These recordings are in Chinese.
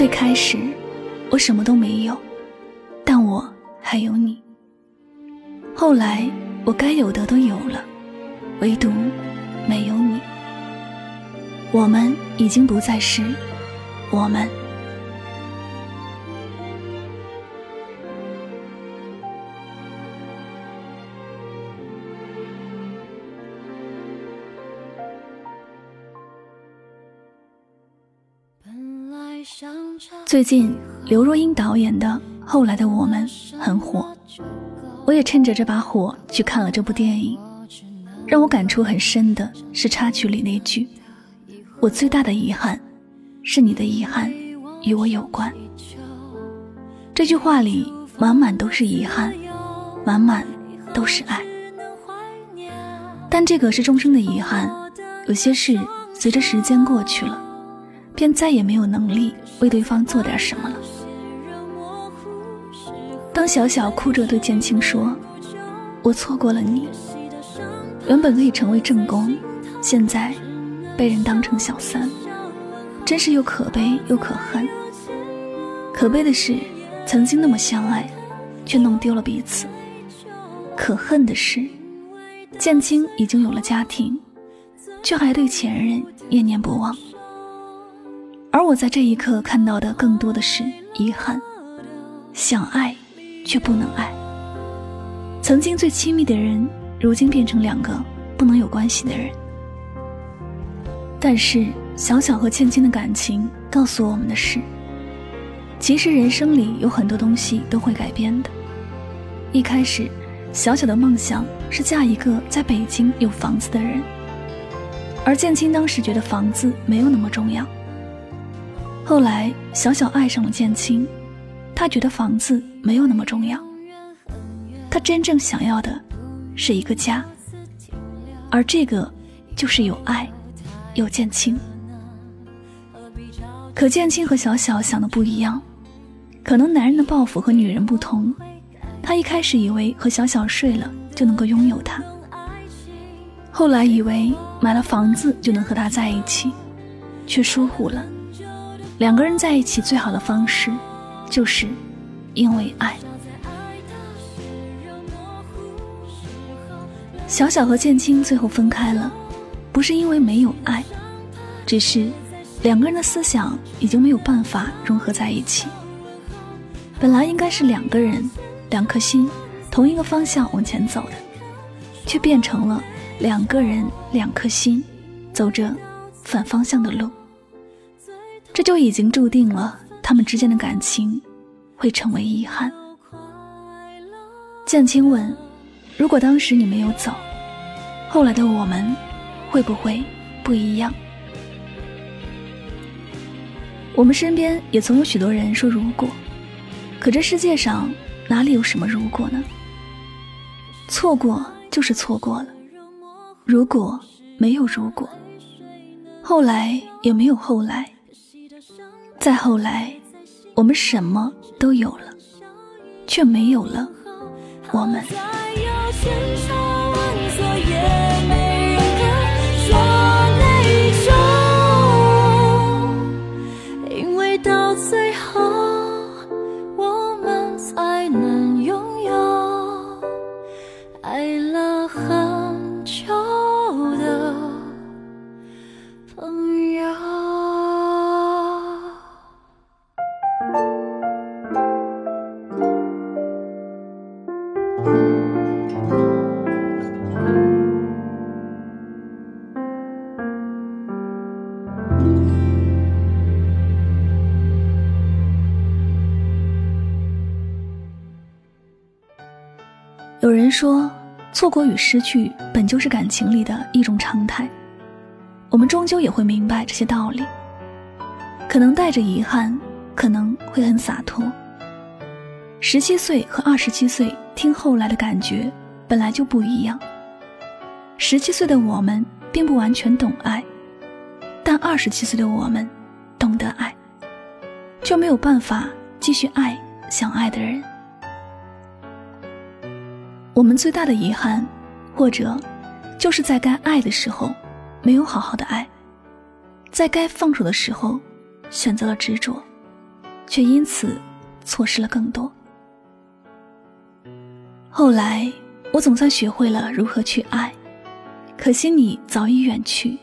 最开始，我什么都没有，但我还有你。后来，我该有的都有了，唯独没有你。我们已经不再是我们。本来想最近，刘若英导演的《后来的我们》很火，我也趁着这把火去看了这部电影。让我感触很深的是插曲里那句：“我最大的遗憾，是你的遗憾与我有关。”这句话里满满都是遗憾，满满都是爱。但这个是终生的遗憾，有些事随着时间过去了。便再也没有能力为对方做点什么了。当小小哭着对建青说：“我错过了你，原本可以成为正宫，现在被人当成小三，真是又可悲又可恨。可悲的是，曾经那么相爱，却弄丢了彼此；可恨的是，建青已经有了家庭，却还对前任念念不忘。”而我在这一刻看到的更多的是遗憾，想爱却不能爱。曾经最亲密的人，如今变成两个不能有关系的人。但是小小和倩倩的感情告诉我们的是，其实人生里有很多东西都会改变的。一开始，小小的梦想是嫁一个在北京有房子的人，而建青当时觉得房子没有那么重要。后来，小小爱上了建青，他觉得房子没有那么重要，他真正想要的是一个家，而这个就是有爱，有建青。可建青和小小想的不一样，可能男人的抱负和女人不同，他一开始以为和小小睡了就能够拥有她，后来以为买了房子就能和她在一起，却疏忽了。两个人在一起最好的方式，就是因为爱。小小和建青最后分开了，不是因为没有爱，只是两个人的思想已经没有办法融合在一起。本来应该是两个人、两颗心同一个方向往前走的，却变成了两个人、两颗心走着反方向的路。这就已经注定了他们之间的感情会成为遗憾。建青问：“如果当时你没有走，后来的我们会不会不一样？”我们身边也总有许多人说“如果”，可这世界上哪里有什么“如果”呢？错过就是错过了，如果没有如果，后来也没有后来。再后来，我们什么都有了，却没有了我们。有人说，错过与失去本就是感情里的一种常态，我们终究也会明白这些道理。可能带着遗憾，可能会很洒脱。十七岁和二十七岁听后来的感觉本来就不一样。十七岁的我们并不完全懂爱，但二十七岁的我们懂得爱，却没有办法继续爱想爱的人。我们最大的遗憾，或者，就是在该爱的时候，没有好好的爱；在该放手的时候，选择了执着。却因此错失了更多。后来，我总算学会了如何去爱，可惜你早已远去，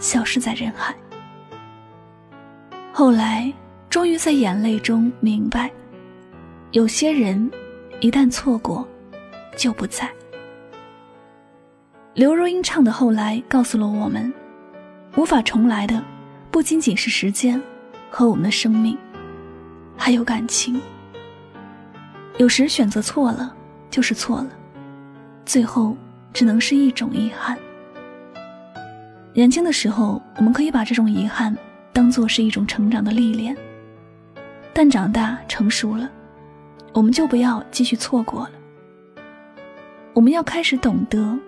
消失在人海。后来，终于在眼泪中明白，有些人一旦错过，就不在。刘若英唱的《后来》告诉了我们，无法重来的不仅仅是时间和我们的生命，还有感情。有时选择错了。就是错了，最后只能是一种遗憾。年轻的时候，我们可以把这种遗憾当做是一种成长的历练，但长大成熟了，我们就不要继续错过了。我们要开始懂得，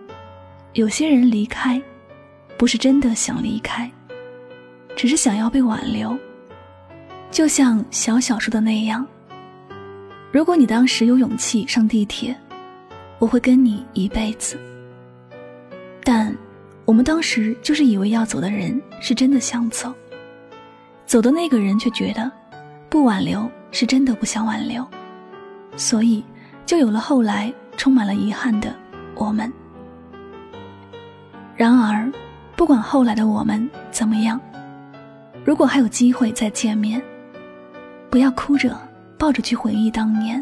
有些人离开，不是真的想离开，只是想要被挽留。就像小小说的那样。如果你当时有勇气上地铁，我会跟你一辈子。但我们当时就是以为要走的人是真的想走，走的那个人却觉得不挽留是真的不想挽留，所以就有了后来充满了遗憾的我们。然而，不管后来的我们怎么样，如果还有机会再见面，不要哭着。抱着去回忆当年，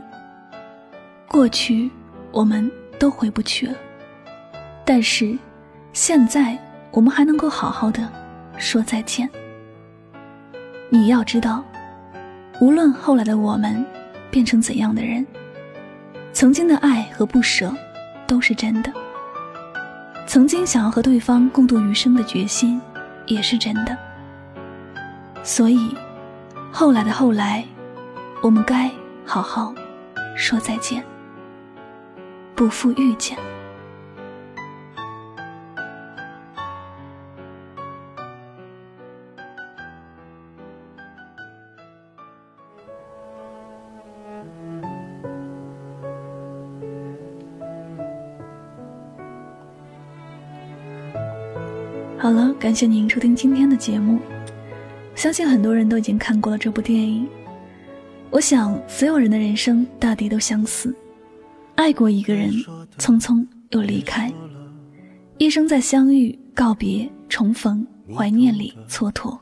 过去我们都回不去了，但是现在我们还能够好好的说再见。你要知道，无论后来的我们变成怎样的人，曾经的爱和不舍都是真的，曾经想要和对方共度余生的决心也是真的。所以，后来的后来。我们该好好说再见，不负遇见。好了，感谢您收听今天的节目。相信很多人都已经看过了这部电影。我想，所有人的人生大抵都相似，爱过一个人，匆匆又离开，一生在相遇、告别、重逢、怀念里蹉跎。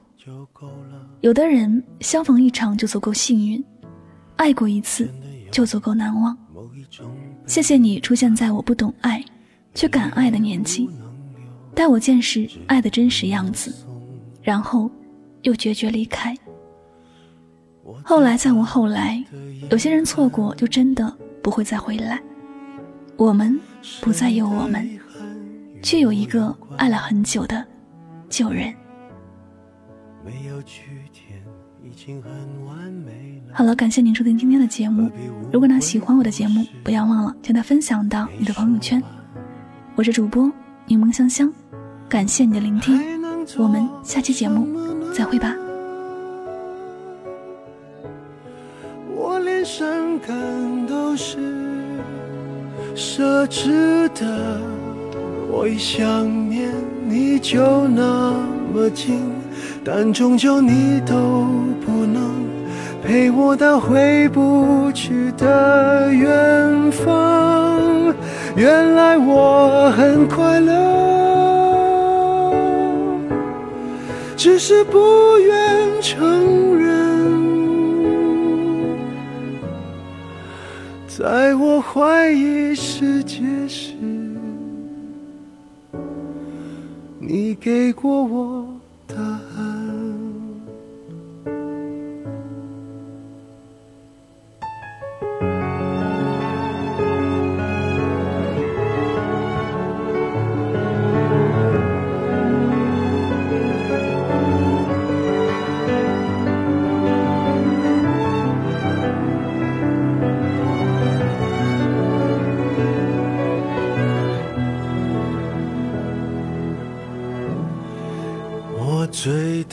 有的人相逢一场就足够幸运，爱过一次就足够难忘。谢谢你出现在我不懂爱，却敢爱的年纪，带我见识爱的真实样子，然后又决绝离开。后来再无后来，有些人错过就真的不会再回来。我们不再有我们，却有一个爱了很久的旧人。好了，感谢您收听今天的节目。如果呢喜欢我的节目，不要忘了将它分享到你的朋友圈。我是主播柠檬香香，感谢你的聆听，我们下期节目再会吧。我连伤感都是奢侈的，我一想念你就那么近，但终究你都不能陪我到回不去的远方。原来我很快乐，只是不愿承认。在我怀疑世界时，你给过我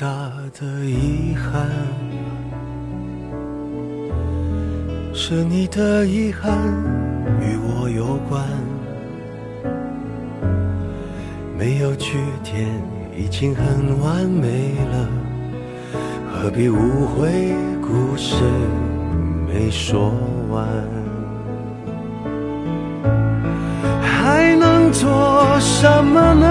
大的遗憾，是你的遗憾与我有关。没有句点已经很完美了，何必误会故事没说完？还能做什么呢？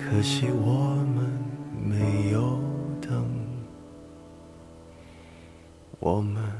可惜我们没有等。我们。